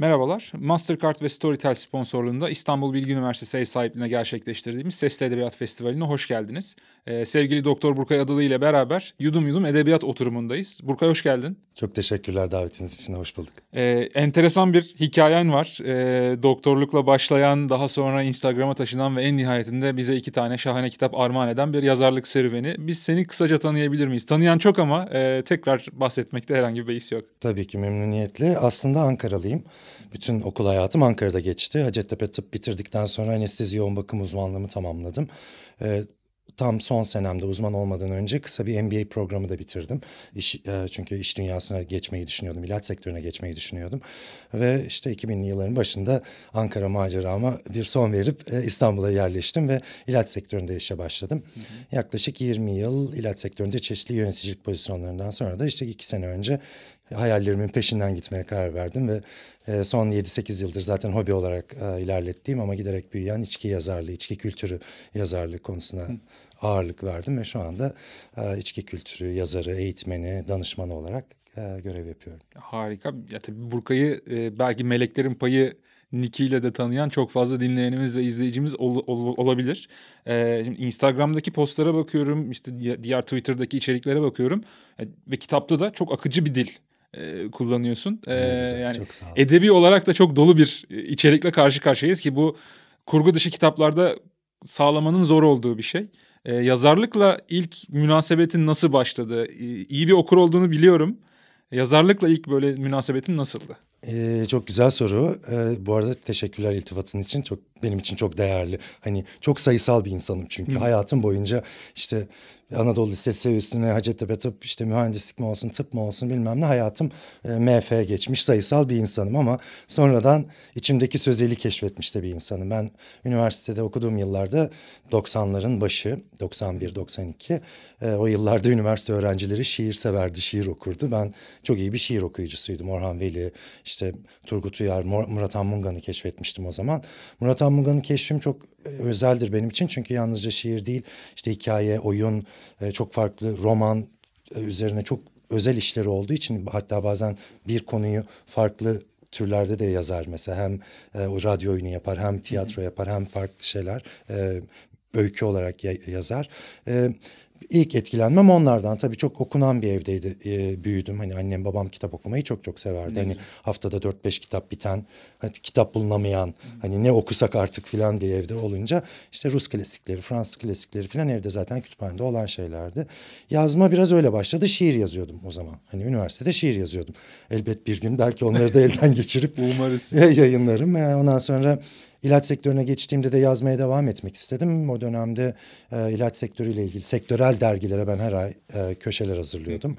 Merhabalar. Mastercard ve Storytel sponsorluğunda İstanbul Bilgi Üniversitesi ev sahipliğine gerçekleştirdiğimiz Sesli Edebiyat Festivali'ne hoş geldiniz. Ee, sevgili Doktor Burkay Adalı ile beraber Yudum Yudum Edebiyat oturumundayız. Burkay hoş geldin. Çok teşekkürler davetiniz için, hoş bulduk. Ee, enteresan bir hikayen var. Ee, doktorlukla başlayan, daha sonra Instagram'a taşınan ve en nihayetinde bize iki tane şahane kitap armağan eden bir yazarlık serüveni. Biz seni kısaca tanıyabilir miyiz? Tanıyan çok ama e, tekrar bahsetmekte herhangi bir beis yok. Tabii ki memnuniyetle. Aslında Ankaralıyım. Bütün okul hayatım Ankara'da geçti. Hacettepe tıp bitirdikten sonra anestezi yoğun bakım uzmanlığımı tamamladım. Ee, tam son senemde uzman olmadan önce kısa bir MBA programı da bitirdim. İş, e, çünkü iş dünyasına geçmeyi düşünüyordum, ilaç sektörüne geçmeyi düşünüyordum. Ve işte 2000'li yılların başında Ankara macerama bir son verip e, İstanbul'a yerleştim ve ilaç sektöründe işe başladım. Hı hı. Yaklaşık 20 yıl ilaç sektöründe çeşitli yöneticilik pozisyonlarından sonra da işte iki sene önce hayallerimin peşinden gitmeye karar verdim ve e, son 7-8 yıldır zaten hobi olarak e, ilerlettiğim ama giderek büyüyen içki yazarlığı, içki kültürü yazarlığı konusuna. Ağırlık verdim ve şu anda e, içki kültürü yazarı, eğitmeni, danışmanı olarak görev yapıyorum. Harika. Ya tabii Burkay'ı belki Meleklerin Payı Niki ile de tanıyan çok fazla dinleyenimiz ve izleyicimiz ol, ol, olabilir. Ee, şimdi Instagram'daki postlara bakıyorum, işte diğer Twitter'daki içeriklere bakıyorum e, ve kitapta da çok akıcı bir dil e, kullanıyorsun. E, yani edebi olarak da çok dolu bir içerikle karşı karşıyayız ki bu kurgu dışı kitaplarda sağlamanın zor olduğu bir şey. E, yazarlıkla ilk münasebetin nasıl başladı? E, iyi bir okur olduğunu biliyorum. Yazarlıkla ilk böyle münasebetin nasıldı? Ee, çok güzel soru. Ee, bu arada teşekkürler iltifatın için. Çok benim için çok değerli. Hani çok sayısal bir insanım çünkü. Hı. Hayatım boyunca işte Anadolu Lisesi üstüne Hacettepe tıp işte mühendislik mi olsun tıp mı olsun bilmem ne hayatım e, MF geçmiş sayısal bir insanım ama sonradan içimdeki sözeli keşfetmiş de bir insanım. Ben üniversitede okuduğum yıllarda 90'ların başı 91-92 e, o yıllarda üniversite öğrencileri şiir severdi şiir okurdu. Ben çok iyi bir şiir okuyucusuydum. Orhan Veli işte Turgut Uyar Murat Anmungan'ı keşfetmiştim o zaman. Murat Anmungan'ı keşfim çok özeldir benim için. Çünkü yalnızca şiir değil işte hikaye, oyun, e, çok farklı roman e, üzerine çok özel işleri olduğu için hatta bazen bir konuyu farklı türlerde de yazar mesela. Hem e, o radyo oyunu yapar hem tiyatro yapar hem farklı şeyler e, öykü olarak ya, yazar. E, İlk etkilenmem onlardan. Tabii çok okunan bir evdeydi e, büyüdüm. Hani annem babam kitap okumayı çok çok severdi. Ne hani güzel. haftada dört beş kitap biten, hani kitap bulunamayan, Hı. hani ne okusak artık filan bir evde olunca işte Rus klasikleri, Fransız klasikleri filan evde zaten kütüphanede olan şeylerdi. Yazma biraz öyle başladı. Şiir yazıyordum o zaman. Hani üniversitede şiir yazıyordum. Elbet bir gün belki onları da elden geçirip umarız yayınlarım. Ondan sonra İlaç sektörüne geçtiğimde de yazmaya devam etmek istedim. O dönemde e, ilaç sektörüyle ilgili sektörel dergilere ben her ay e, köşeler hazırlıyordum. Hı.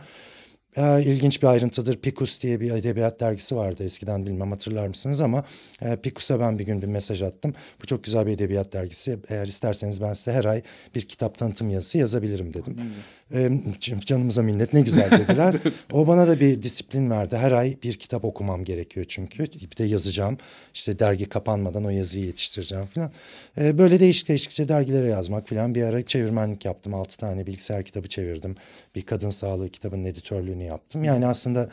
E, ilginç bir ayrıntıdır. Picus diye bir edebiyat dergisi vardı eskiden bilmem hatırlar mısınız ama e, Picus'a ben bir gün bir mesaj attım. Bu çok güzel bir edebiyat dergisi. Eğer isterseniz ben size her ay bir kitap tanıtım yazısı yazabilirim dedim. E, canımıza minnet ne güzel dediler. o bana da bir disiplin verdi. Her ay bir kitap okumam gerekiyor çünkü. Bir de yazacağım. İşte dergi kapanmadan o yazıyı yetiştireceğim falan. E, böyle değişik değişikçe dergilere yazmak falan. Bir ara çevirmenlik yaptım. Altı tane bilgisayar kitabı çevirdim. Bir kadın sağlığı kitabının editörlüğünü yaptım. Yani aslında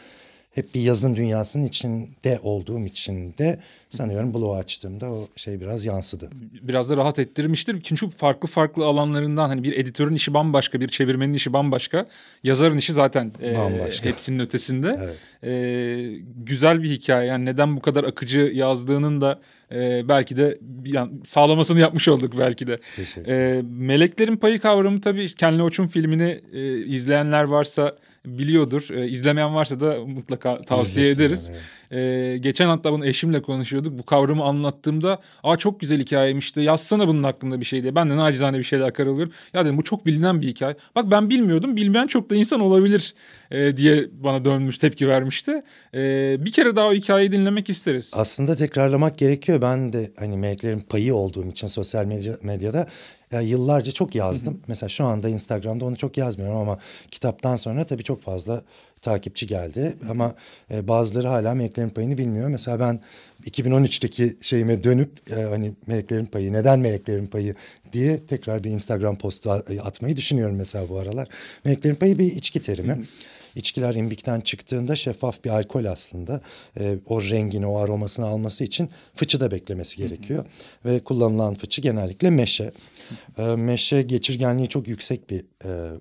hep bir yazın dünyasının içinde olduğum için de sanıyorum blog açtığımda o şey biraz yansıdı. Biraz da rahat ettirmiştir. Çünkü farklı farklı alanlarından hani bir editörün işi bambaşka, bir çevirmenin işi bambaşka. Yazarın işi zaten e, hepsinin ötesinde. Evet. E, güzel bir hikaye. Yani neden bu kadar akıcı yazdığının da e, belki de yani sağlamasını yapmış olduk belki de. E, Meleklerin Payı kavramı tabii Ken Loach'un filmini e, izleyenler varsa biliyordur. E, izlemeyen varsa da mutlaka tavsiye İzlesin ederiz. Yani. Ee, geçen hatta bunu eşimle konuşuyorduk. Bu kavramı anlattığımda aa çok güzel hikayeymiş de yazsana bunun hakkında bir şey diye. Ben de nacizane bir şeyler karalıyorum. Ya dedim bu çok bilinen bir hikaye. Bak ben bilmiyordum. Bilmeyen çok da insan olabilir e, diye bana dönmüş tepki vermişti. E, bir kere daha o hikayeyi dinlemek isteriz. Aslında tekrarlamak gerekiyor. Ben de hani meleklerin payı olduğum için sosyal medya, medyada ya yıllarca çok yazdım. Hı hı. Mesela şu anda Instagram'da onu çok yazmıyorum ama kitaptan sonra tabii çok fazla takipçi geldi. Ama e, bazıları hala meleklerin payını bilmiyor. Mesela ben 2013'teki şeyime dönüp e, hani meleklerin payı, neden meleklerin payı diye tekrar bir Instagram postu atmayı düşünüyorum mesela bu aralar. Meleklerin payı bir içki terimi. İçkiler imbikten çıktığında şeffaf bir alkol aslında. E, o rengini, o aromasını alması için fıçıda beklemesi gerekiyor. Hı hı. Ve kullanılan fıçı genellikle meşe. E, meşe geçirgenliği çok yüksek bir e,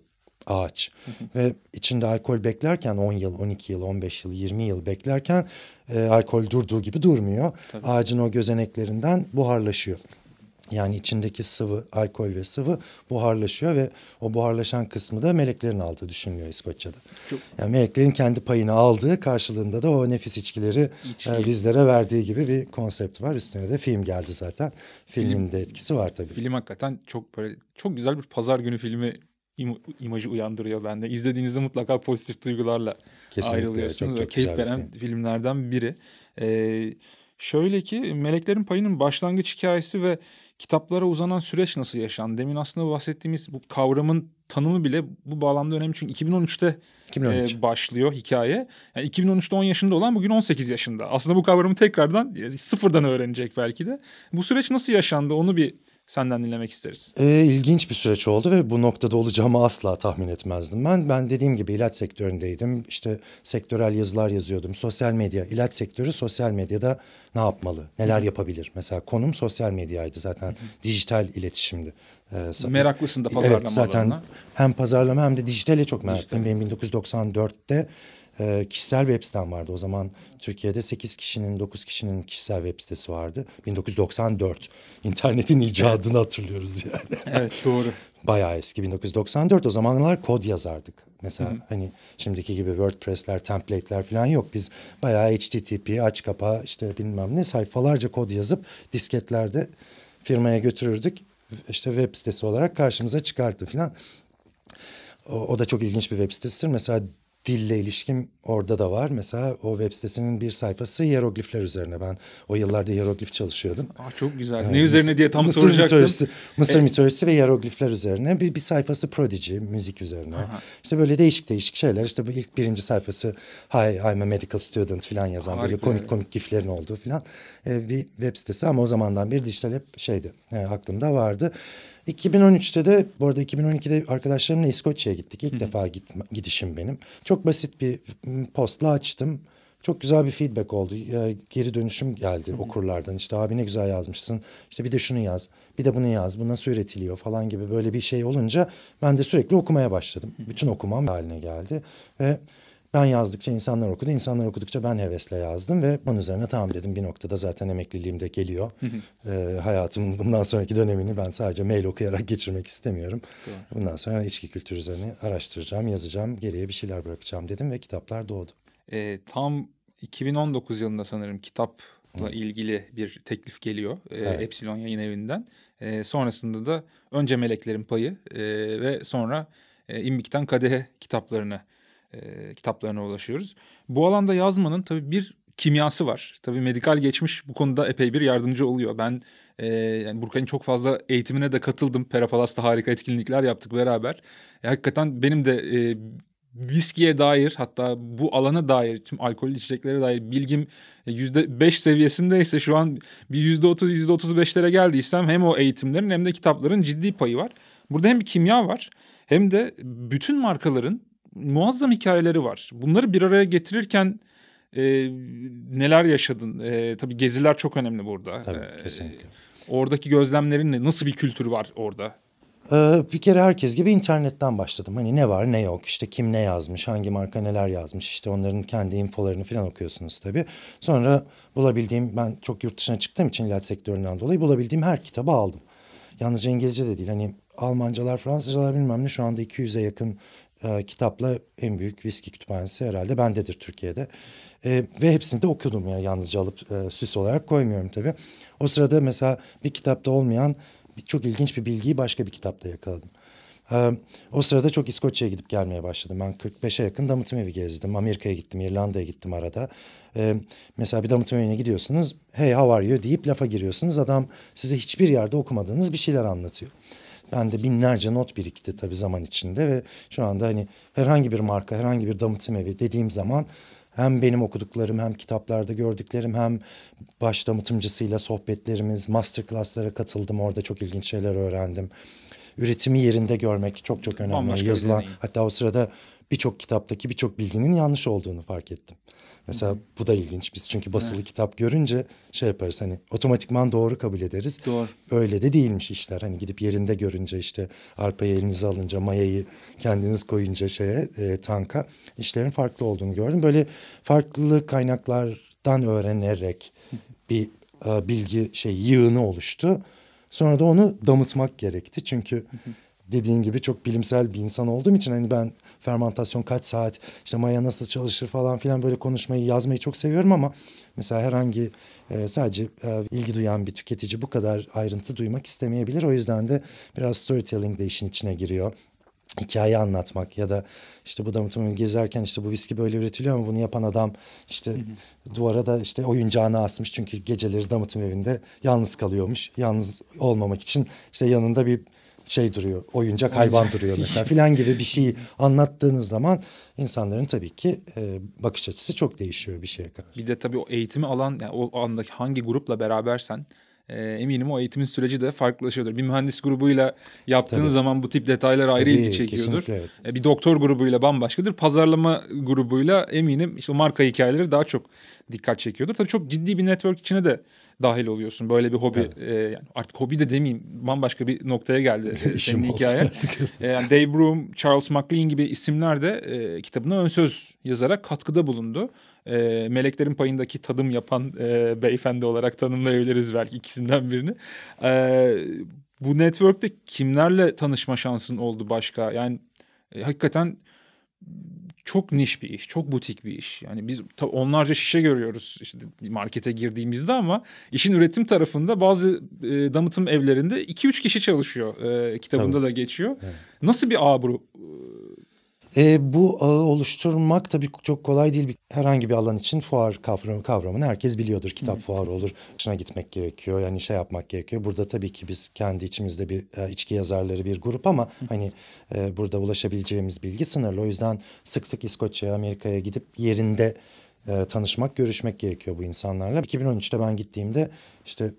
ağaç. Hı hı. Ve içinde alkol beklerken 10 yıl, 12 yıl, 15 yıl, 20 yıl beklerken e, alkol durduğu gibi durmuyor. Tabii. Ağacın o gözeneklerinden buharlaşıyor. Yani içindeki sıvı, alkol ve sıvı buharlaşıyor ve o buharlaşan kısmı da meleklerin aldığı düşünülüyor İskoçya'da. Çok... Yani meleklerin kendi payını aldığı karşılığında da o nefis içkileri e, bizlere verdiği gibi bir konsept var. Üstüne de film geldi zaten. Filmin film, de etkisi var tabii. Film hakikaten çok böyle çok güzel bir pazar günü filmi im imajı uyandırıyor bende. İzlediğinizde mutlaka pozitif duygularla Kesinlikle, ayrılıyorsunuz çok, çok ve keyif veren film. filmlerden biri. Ee, şöyle ki Meleklerin Payı'nın başlangıç hikayesi ve kitaplara uzanan süreç nasıl yaşandı? Demin aslında bahsettiğimiz bu kavramın tanımı bile bu bağlamda önemli. Çünkü 2013'te 2013. E, başlıyor hikaye. Yani 2013'te 10 yaşında olan bugün 18 yaşında. Aslında bu kavramı tekrardan sıfırdan öğrenecek belki de. Bu süreç nasıl yaşandı onu bir senden dinlemek isteriz. E, ilginç bir süreç oldu ve bu noktada olacağımı asla tahmin etmezdim. Ben ben dediğim gibi ilaç sektöründeydim. İşte sektörel yazılar yazıyordum. Sosyal medya, ilaç sektörü sosyal medyada ne yapmalı, neler yapabilir? Mesela konum sosyal medyaydı zaten. Dijital iletişimdi. Ee, Meraklısın da pazarlama evet, zaten hem pazarlama hem de dijitale çok meraklıyım. Benim 1994'te e, kişisel web sitem vardı. O zaman Türkiye'de 8 kişinin 9 kişinin kişisel web sitesi vardı. 1994. İnternetin icadını hatırlıyoruz yani. Evet doğru. Bayağı eski 1994 o zamanlar kod yazardık. Mesela Hı. hani şimdiki gibi WordPress'ler, template'ler falan yok. Biz bayağı HTTP, aç kapa işte bilmem ne sayfalarca kod yazıp disketlerde firmaya götürürdük. İşte web sitesi olarak karşımıza çıkardı falan. O, o da çok ilginç bir web sitesidir. Mesela dille ilişkim orada da var. Mesela o web sitesinin bir sayfası hieroglifler üzerine. Ben o yıllarda hieroglif çalışıyordum. Aa, çok güzel. Yani, ne üzerine diye tam Mısır soracaktım. Mitolojisi, Mısır e... mitolojisi ve hieroglifler üzerine. Bir, bir sayfası Prodigy, müzik üzerine. Aha. İşte böyle değişik değişik şeyler. İşte bu ilk birinci sayfası Hi, I'm a medical student falan yazan. Harika. Böyle komik komik giflerin olduğu falan. Ee, bir web sitesi ama o zamandan bir dijital hep şeydi. E, aklımda vardı. 2013'te de bu arada 2012'de arkadaşlarımla İskoçya'ya gittik. İlk Hı. defa gitme, gidişim benim. Çok basit bir postla açtım. Çok güzel bir feedback oldu. Geri dönüşüm geldi Hı. okurlardan. İşte abi ne güzel yazmışsın. İşte bir de şunu yaz. Bir de bunu yaz. Bu nasıl üretiliyor falan gibi böyle bir şey olunca ben de sürekli okumaya başladım. Hı. Bütün okumam haline geldi ve ben yazdıkça insanlar okudu, insanlar okudukça ben hevesle yazdım ve bunun üzerine tamam dedim bir noktada zaten emekliliğim de geliyor. ee, hayatımın bundan sonraki dönemini ben sadece mail okuyarak geçirmek istemiyorum. Doğru. Bundan sonra içki kültürü üzerine araştıracağım, yazacağım, geriye bir şeyler bırakacağım dedim ve kitaplar doğdu. Ee, tam 2019 yılında sanırım kitapla Hı. ilgili bir teklif geliyor e, evet. Epsilon Yayın Evi'nden. E, sonrasında da önce Meleklerin Payı e, ve sonra e, İmbik'ten Kadehe kitaplarını e, kitaplarına ulaşıyoruz. Bu alanda yazmanın tabii bir kimyası var. Tabii medikal geçmiş bu konuda epey bir yardımcı oluyor. Ben e, yani Burkan'ın çok fazla eğitimine de katıldım. Perapalas'ta harika etkinlikler yaptık beraber. E, hakikaten benim de e, viskiye dair hatta bu alana dair tüm alkol içeceklere dair bilgim yüzde beş seviyesindeyse şu an bir yüzde otuz yüzde otuz beşlere geldiysem hem o eğitimlerin hem de kitapların ciddi payı var. Burada hem bir kimya var hem de bütün markaların muazzam hikayeleri var. Bunları bir araya getirirken e, neler yaşadın? E, tabii geziler çok önemli burada. Tabii e, kesinlikle. Oradaki gözlemlerin ne? Nasıl bir kültür var orada? Ee, bir kere herkes gibi internetten başladım. Hani ne var ne yok işte kim ne yazmış hangi marka neler yazmış işte onların kendi infolarını falan okuyorsunuz tabii. Sonra bulabildiğim ben çok yurt dışına çıktığım için ilaç sektöründen dolayı bulabildiğim her kitabı aldım. Yalnızca İngilizce de değil hani Almancalar Fransızcalar bilmem ne şu anda 200'e yakın e, kitapla en büyük viski kütüphanesi herhalde bendedir Türkiye'de. E, ve hepsini de okudum ya yalnızca alıp e, süs olarak koymuyorum tabii. O sırada mesela bir kitapta olmayan çok ilginç bir bilgiyi başka bir kitapta yakaladım. E, o sırada çok İskoçya'ya gidip gelmeye başladım. Ben 45'e yakın damıtım evi gezdim. Amerika'ya gittim, İrlanda'ya gittim arada. E, mesela bir damıtım evine gidiyorsunuz. Hey how are you deyip lafa giriyorsunuz. Adam size hiçbir yerde okumadığınız bir şeyler anlatıyor. Ben de binlerce not birikti tabii zaman içinde ve şu anda hani herhangi bir marka, herhangi bir damıtım evi dediğim zaman hem benim okuduklarım hem kitaplarda gördüklerim hem baş damıtımcısıyla sohbetlerimiz, masterclasslara katıldım. Orada çok ilginç şeyler öğrendim. üretimi yerinde görmek çok çok önemli. Bambaşka Yazılan hatta o sırada birçok kitaptaki birçok bilginin yanlış olduğunu fark ettim. Mesela Hı-hı. bu da ilginç. Biz çünkü basılı evet. kitap görünce şey yaparız hani otomatikman doğru kabul ederiz. Doğru. Öyle de değilmiş işler. Hani gidip yerinde görünce işte arpayı elinize alınca mayayı kendiniz koyunca şeye e, tanka işlerin farklı olduğunu gördüm. Böyle farklı kaynaklardan öğrenerek bir e, bilgi şey yığını oluştu. Sonra da onu damıtmak gerekti. Çünkü dediğin gibi çok bilimsel bir insan olduğum için hani ben fermentasyon kaç saat işte maya nasıl çalışır falan filan böyle konuşmayı yazmayı çok seviyorum ama mesela herhangi e, sadece e, ilgi duyan bir tüketici bu kadar ayrıntı duymak istemeyebilir. O yüzden de biraz storytelling de işin içine giriyor hikaye anlatmak ya da işte bu damıtımı gezerken işte bu viski böyle üretiliyor ama bunu yapan adam işte hı hı. duvara da işte oyuncağını asmış çünkü geceleri damıtım evinde yalnız kalıyormuş. Yalnız olmamak için işte yanında bir şey duruyor, oyuncak hayvan duruyor mesela filan gibi bir şeyi anlattığınız zaman insanların tabii ki e, bakış açısı çok değişiyor bir şeye kadar. Bir de tabii o eğitimi alan yani o andaki hangi grupla berabersen e, eminim o eğitimin süreci de farklılaşıyordur. Bir mühendis grubuyla yaptığın Tabii. zaman bu tip detaylar ayrı Tabii, ilgi çekiyordur. Evet. E, bir doktor grubuyla bambaşkadır. Pazarlama grubuyla eminim işte o marka hikayeleri daha çok dikkat çekiyordur. Tabii çok ciddi bir network içine de dahil oluyorsun. Böyle bir hobi e, yani artık hobi de demeyeyim bambaşka bir noktaya geldi senin hikaye. e, yani Dave Broom, Charles McLean gibi isimler de e, kitabına ön söz yazarak katkıda bulundu. E, Meleklerin Payındaki tadım yapan e, beyefendi olarak tanımlayabiliriz belki ikisinden birini. E, bu network'te kimlerle tanışma şansın oldu başka? Yani e, hakikaten çok niş bir iş, çok butik bir iş. Yani biz onlarca şişe görüyoruz işte markete girdiğimizde ama işin üretim tarafında bazı e, damıtım evlerinde 2-3 kişi çalışıyor. E, kitabında Tabii. da geçiyor. Evet. Nasıl bir ağ bu e, bu ağı oluşturmak tabii çok kolay değil. Herhangi bir alan için fuar kavramı, kavramını herkes biliyordur. Kitap fuarı olur. Dışına gitmek gerekiyor. Yani şey yapmak gerekiyor. Burada tabii ki biz kendi içimizde bir e, içki yazarları bir grup ama Hı. hani e, burada ulaşabileceğimiz bilgi sınırlı. O yüzden sık sık İskoçya'ya, Amerika'ya gidip yerinde e, tanışmak, görüşmek gerekiyor bu insanlarla. 2013'te ben gittiğimde işte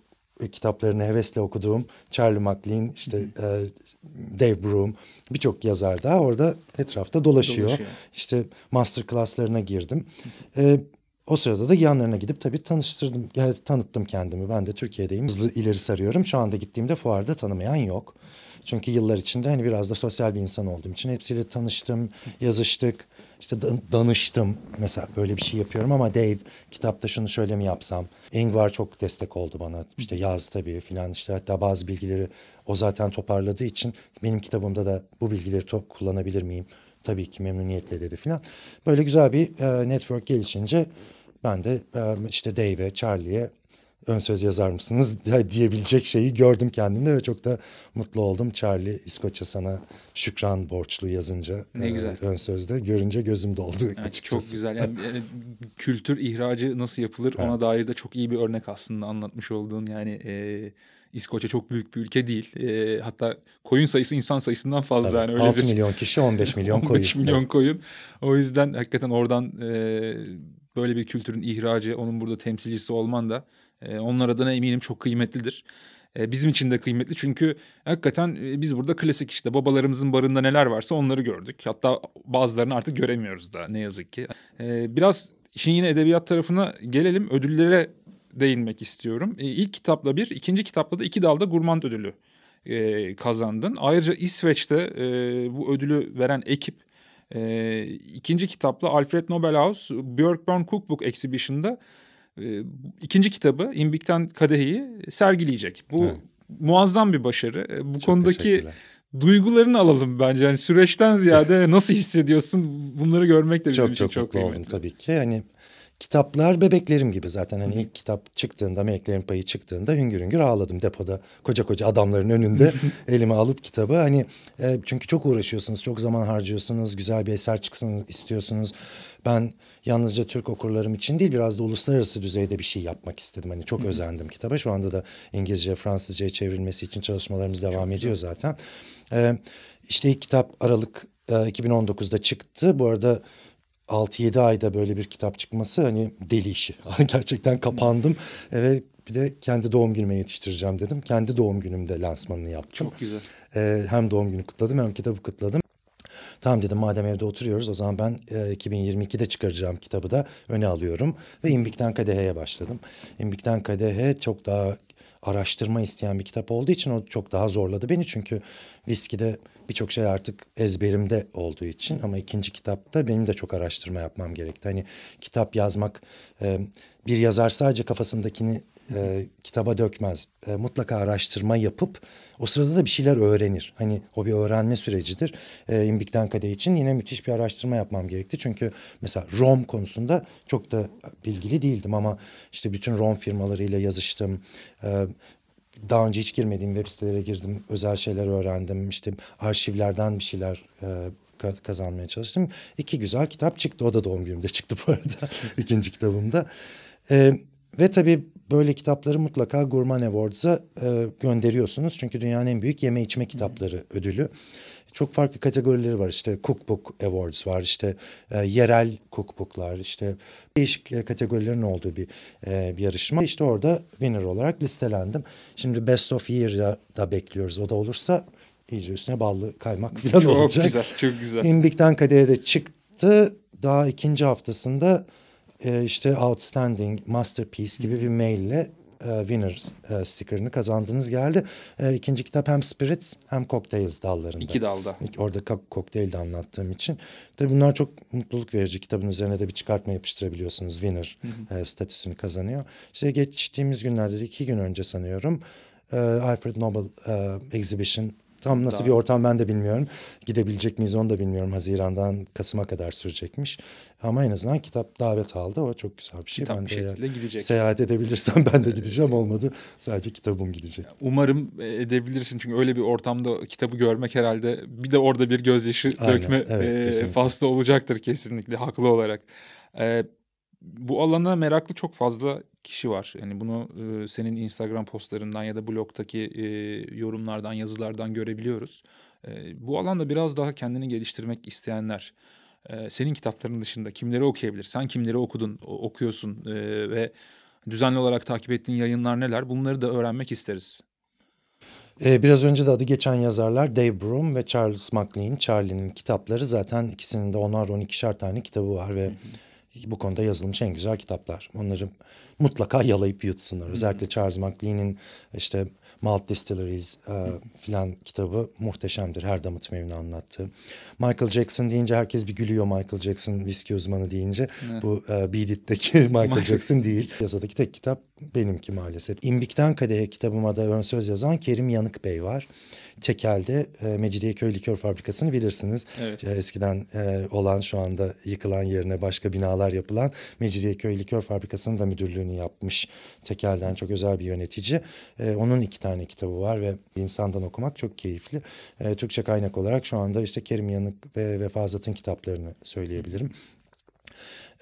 kitaplarını hevesle okuduğum Charlie MacLean, işte e, Dave Broom birçok yazar daha orada etrafta dolaşıyor. dolaşıyor. İşte master class'larına girdim. E, o sırada da yanlarına gidip tabii tanıştırdım, tanıttım kendimi. Ben de Türkiye'deyim. Hızlı ileri sarıyorum. Şu anda gittiğimde fuarda tanımayan yok. Çünkü yıllar içinde hani biraz da sosyal bir insan olduğum için hepsiyle tanıştım, yazıştık. İşte danıştım mesela böyle bir şey yapıyorum ama Dave kitapta şunu şöyle mi yapsam? Ingvar çok destek oldu bana. İşte yaz tabii filan işte hatta bazı bilgileri o zaten toparladığı için benim kitabımda da bu bilgileri top kullanabilir miyim? Tabii ki memnuniyetle dedi filan. Böyle güzel bir e, network gelişince ben de e, işte Dave'e, Charlie'ye ön söz yazar mısınız diyebilecek şeyi gördüm kendimde ve çok da mutlu oldum. Charlie İskoçya sana şükran borçlu yazınca ne e, güzel. ön sözde görünce gözüm doldu yani açıkçası. Çok güzel yani, yani kültür ihracı nasıl yapılır ona evet. dair de çok iyi bir örnek aslında anlatmış olduğun yani e, İskoçya çok büyük bir ülke değil. E, hatta koyun sayısı insan sayısından fazla. Evet, yani öyledir. 6 milyon kişi 15 milyon koyun. 15 milyon evet. koyun. O yüzden hakikaten oradan e, böyle bir kültürün ihracı onun burada temsilcisi olman da e, onlar adına eminim çok kıymetlidir. E, bizim için de kıymetli çünkü hakikaten e, biz burada klasik işte babalarımızın barında neler varsa onları gördük. Hatta bazılarını artık göremiyoruz da ne yazık ki. E, biraz işin yine edebiyat tarafına gelelim. Ödüllere değinmek istiyorum. E, ilk kitapla bir, ikinci kitapla da iki dalda gurmand ödülü e, kazandın. Ayrıca İsveç'te e, bu ödülü veren ekip ikinci kitapla Alfred Nobel House Björkborn Cookbook Exhibition'da e, ikinci kitabı İmbik'ten Kadehi'yi sergileyecek. Bu evet. muazzam bir başarı. E, bu Çok konudaki duygularını alalım bence. Yani süreçten ziyade nasıl hissediyorsun bunları görmek de bizim çok, için çok, çok kıymetli. Oldum tabii ki. Yani kitaplar bebeklerim gibi zaten. Hani ilk kitap çıktığında, Meleklerin Payı çıktığında hüngür hüngür ağladım depoda. Koca koca adamların önünde elime alıp kitabı. Hani e, çünkü çok uğraşıyorsunuz, çok zaman harcıyorsunuz, güzel bir eser çıksın istiyorsunuz. Ben yalnızca Türk okurlarım için değil biraz da uluslararası düzeyde bir şey yapmak istedim. Hani çok özendim kitaba. Şu anda da İngilizce, Fransızca'ya çevrilmesi için çalışmalarımız devam çok ediyor güzel. zaten. Ee, işte ilk kitap Aralık e, 2019'da çıktı. Bu arada 6-7 ayda böyle bir kitap çıkması hani deli işi. Gerçekten kapandım ve bir de kendi doğum günüme yetiştireceğim dedim. Kendi doğum günümde lansmanını yaptım. Çok güzel. Ee, hem doğum günü kutladım hem kitabı kutladım. Tamam dedim madem evde oturuyoruz o zaman ben e, 2022'de çıkaracağım kitabı da öne alıyorum. Ve İmbik'ten Kadehe'ye başladım. İmbik'ten Kadehe çok daha araştırma isteyen bir kitap olduğu için o çok daha zorladı beni. Çünkü viskide birçok şey artık ezberimde olduğu için ama ikinci kitapta benim de çok araştırma yapmam gerekti. Hani kitap yazmak bir yazar sadece kafasındakini e, kitaba dökmez. E, mutlaka araştırma yapıp o sırada da bir şeyler öğrenir. Hani o bir öğrenme sürecidir. E, İmbik'ten Kade için yine müthiş bir araştırma yapmam gerekti. Çünkü mesela ROM konusunda çok da bilgili değildim ama işte bütün ROM firmalarıyla yazıştım. E, daha önce hiç girmediğim web sitelere girdim. Özel şeyler öğrendim. İşte arşivlerden bir şeyler e, kazanmaya çalıştım. İki güzel kitap çıktı. O da doğum günümde çıktı bu arada. ikinci kitabımda. E, ve tabii böyle kitapları mutlaka Gurman Awards'a e, gönderiyorsunuz. Çünkü dünyanın en büyük yeme içme kitapları ödülü. Çok farklı kategorileri var. İşte Cookbook Awards var. İşte e, yerel cookbooklar. işte değişik kategorilerin olduğu bir e, bir yarışma. İşte orada winner olarak listelendim. Şimdi Best of Year'da da bekliyoruz. O da olursa iyice üstüne ballı kaymak falan çok olacak. Çok güzel, çok güzel. İmbik'ten kadeye de çıktı. Daha ikinci haftasında e, işte outstanding, masterpiece gibi bir maille e, winner e, sticker'ını kazandınız geldi. E, ikinci kitap hem Spirits hem Cocktails dallarında. İki dalda. Orada kokteylde anlattığım için. Tabii bunlar çok mutluluk verici. Kitabın üzerine de bir çıkartma yapıştırabiliyorsunuz. Winner E, statüsünü kazanıyor. İşte geçtiğimiz günlerde iki gün önce sanıyorum e, Alfred Nobel e, Exhibition Tam nasıl Daha. bir ortam ben de bilmiyorum. Gidebilecek miyiz onu da bilmiyorum. Haziran'dan Kasım'a kadar sürecekmiş. Ama en azından kitap davet aldı. O çok güzel bir şey. Kitap ben bir şekilde gidecek. Seyahat edebilirsem ben de gideceğim. Olmadı sadece kitabım gidecek. Umarım edebilirsin. Çünkü öyle bir ortamda kitabı görmek herhalde bir de orada bir gözyaşı Aynen, dökme evet, e, faslı olacaktır kesinlikle haklı olarak. E, bu alana meraklı çok fazla kişi var. Yani bunu e, senin Instagram postlarından ya da blogdaki e, yorumlardan, yazılardan görebiliyoruz. E, bu alanda biraz daha kendini geliştirmek isteyenler e, senin kitapların dışında kimleri okuyabilir? Sen kimleri okudun, okuyorsun e, ve düzenli olarak takip ettiğin yayınlar neler? Bunları da öğrenmek isteriz. Ee, biraz önce de adı geçen yazarlar Dave Broom ve Charles MacLean. Charlie'nin kitapları zaten ikisinin de onar on ikişer tane kitabı var ve... Hı hı bu konuda yazılmış en güzel kitaplar. Onları mutlaka yalayıp yutsunlar. Özellikle Charles MacLean'in işte Malt Distilleries e, filan kitabı muhteşemdir. Her damıtım evini anlattığı. Michael Jackson deyince herkes bir gülüyor Michael Jackson viski uzmanı deyince. Evet. Bu e, Beat It'teki Michael Jackson değil. Yasadaki tek kitap benimki maalesef. İmbik'ten Kadehe kitabıma da ön söz yazan Kerim Yanık Bey var. Tekel'de e, Mecidiyeköy Likör Fabrikası'nı bilirsiniz. Evet. E, eskiden e, olan şu anda yıkılan yerine başka binalar yapılan Mecidiyeköy Likör Fabrikası'nın da müdürlüğünü yapmış. Tekel'den çok özel bir yönetici. E, onun iki tane kitabı var ve insandan okumak çok keyifli. E, Türkçe kaynak olarak şu anda işte Kerim Yanık ve Vefazat'ın kitaplarını söyleyebilirim.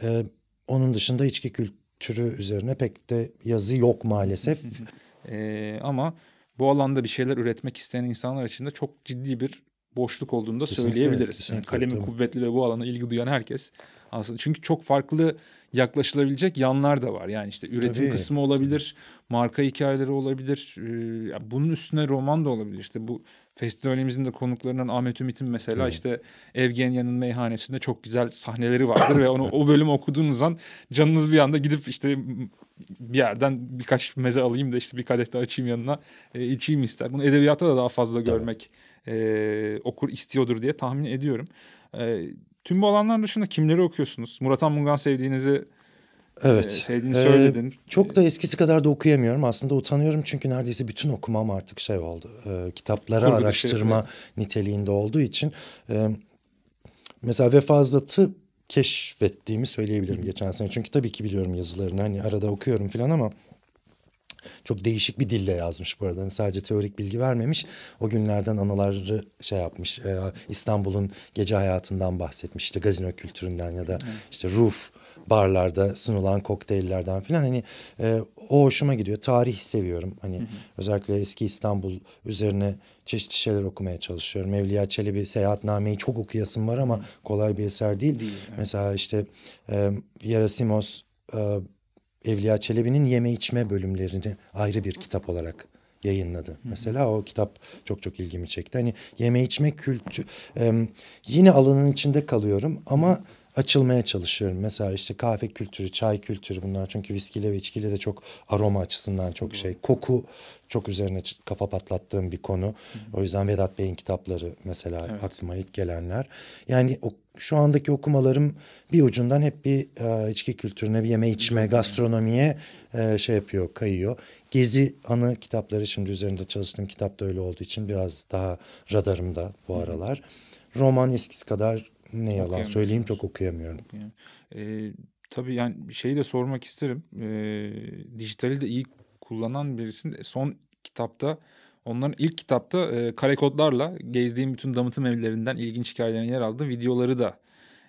E, onun dışında içki kültürü üzerine pek de yazı yok maalesef. e, ama bu alanda bir şeyler üretmek isteyen insanlar için de çok ciddi bir boşluk olduğunu da kesinlikle, söyleyebiliriz. Kesinlikle, yani kalemi tabii. kuvvetli ve bu alana ilgi duyan herkes aslında çünkü çok farklı yaklaşılabilecek yanlar da var. Yani işte üretim tabii. kısmı olabilir, marka hikayeleri olabilir. Ee, bunun üstüne roman da olabilir. İşte bu festivalimizin de konuklarından Ahmet Ümit'in mesela hmm. işte Evgenya'nın meyhanesinde çok güzel sahneleri vardır ve onu o bölümü okuduğunuz an canınız bir anda gidip işte bir yerden birkaç meze alayım da işte bir kadeh de açayım yanına e, içeyim ister. Bunu edebiyatta da daha fazla görmek e, okur istiyordur diye tahmin ediyorum. E, tüm bu alanlar dışında kimleri okuyorsunuz? Murat Anmungan sevdiğinizi Evet. sevdiğini söyledin. Ee, çok da eskisi kadar da okuyamıyorum. Aslında utanıyorum çünkü neredeyse bütün okumam artık şey oldu. E, kitapları Kurgu araştırma dışı, niteliğinde olduğu için. E, mesela Vefazat'ı keşfettiğimi söyleyebilirim geçen sene. Çünkü tabii ki biliyorum yazılarını. Hani arada okuyorum falan ama çok değişik bir dille yazmış bu arada. Yani sadece teorik bilgi vermemiş. O günlerden anıları şey yapmış. E, İstanbul'un gece hayatından bahsetmiş. İşte gazino kültüründen ya da işte roof barlarda sunulan kokteyllerden falan hani e, o hoşuma gidiyor. Tarih seviyorum. Hani hı hı. özellikle eski İstanbul üzerine çeşitli şeyler okumaya çalışıyorum. Evliya Çelebi Seyahatname'yi çok okuyasım var ama hı. kolay bir eser değil. değil evet. Mesela işte e, Yerasimos e, Evliya Çelebi'nin yeme içme bölümlerini ayrı bir kitap olarak yayınladı. Hı. Mesela o kitap çok çok ilgimi çekti. Hani yeme içme kültü e, yine alanın içinde kalıyorum ama açılmaya çalışıyorum. Mesela işte kahve kültürü, çay kültürü bunlar çünkü viskiyle ve içkiyle de çok aroma açısından çok şey. Koku çok üzerine kafa patlattığım bir konu. O yüzden Vedat Bey'in kitapları mesela evet. aklıma ilk gelenler. Yani o, şu andaki okumalarım bir ucundan hep bir e, içki kültürüne, bir yeme içme, gastronomiye e, şey yapıyor, kayıyor. Gezi anı kitapları şimdi üzerinde çalıştığım kitap da öyle olduğu için biraz daha radarımda bu aralar. Roman eskisi kadar ne yalan söyleyeyim çok okuyamıyorum. Ee, tabii yani şeyi de sormak isterim. Ee, dijitali de iyi kullanan birisin. Son kitapta onların ilk kitapta e, kare kodlarla gezdiğim bütün damıtım evlerinden ilginç hikayelerine yer aldı. Videoları da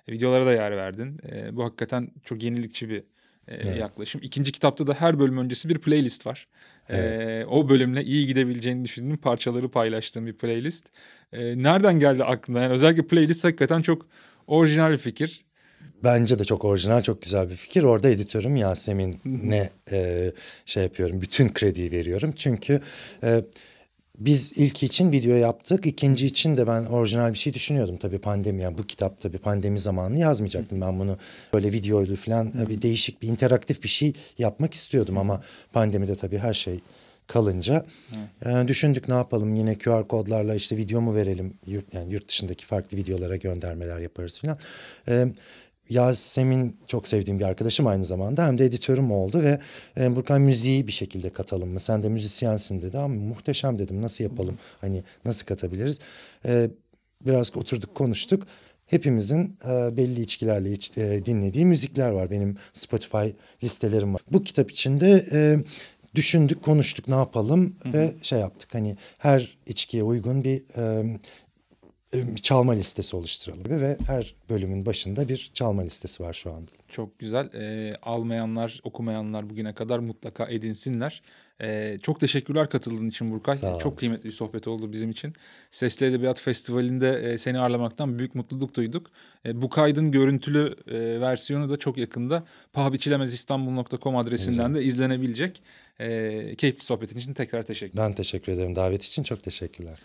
videolara da yer verdin. E, bu hakikaten çok yenilikçi bir e, evet. yaklaşım. İkinci kitapta da her bölüm öncesi bir playlist var. Evet. E, o bölümle iyi gidebileceğini düşündüğüm parçaları paylaştığım bir playlist. E, nereden geldi aklına? Yani özellikle playlist hakikaten çok orijinal bir fikir. Bence de çok orijinal, çok güzel bir fikir. Orada editörüm Yasemin'e e, şey yapıyorum, bütün krediyi veriyorum. Çünkü e, biz ilk için video yaptık. ikinci için de ben orijinal bir şey düşünüyordum tabii pandemi. Yani bu kitap tabii pandemi zamanı yazmayacaktım. Ben bunu böyle videoydu falan bir değişik bir interaktif bir şey yapmak istiyordum. Ama pandemide tabii her şey kalınca e, düşündük ne yapalım yine QR kodlarla işte video mu verelim yurt, yani yurt dışındaki farklı videolara göndermeler yaparız falan. E, Yasemin çok sevdiğim bir arkadaşım aynı zamanda hem de editörüm oldu ve e, Burkan müziği bir şekilde katalım mı? Sen de müzisyensin dedi ama muhteşem dedim nasıl yapalım? Hani nasıl katabiliriz? E, biraz oturduk konuştuk. Hepimizin e, belli içkilerle iç, e, dinlediği müzikler var. Benim Spotify listelerim var. Bu kitap içinde e, düşündük, konuştuk ne yapalım Hı-hı. ve şey yaptık. Hani her içkiye uygun bir e, çalma listesi oluşturalım ve her bölümün başında bir çalma listesi var şu anda. Çok güzel. E, almayanlar, okumayanlar bugüne kadar mutlaka edinsinler. E, çok teşekkürler katıldığın için Burkay. Çok kıymetli bir sohbet oldu bizim için. Sesli Edebiyat Festivali'nde e, seni ağırlamaktan büyük mutluluk duyduk. E, bu kaydın görüntülü e, versiyonu da çok yakında pahabiçilemezistanbul.com adresinden de izlenebilecek. E, keyifli sohbetin için tekrar teşekkür ederim. Ben teşekkür ederim. Davet için çok teşekkürler.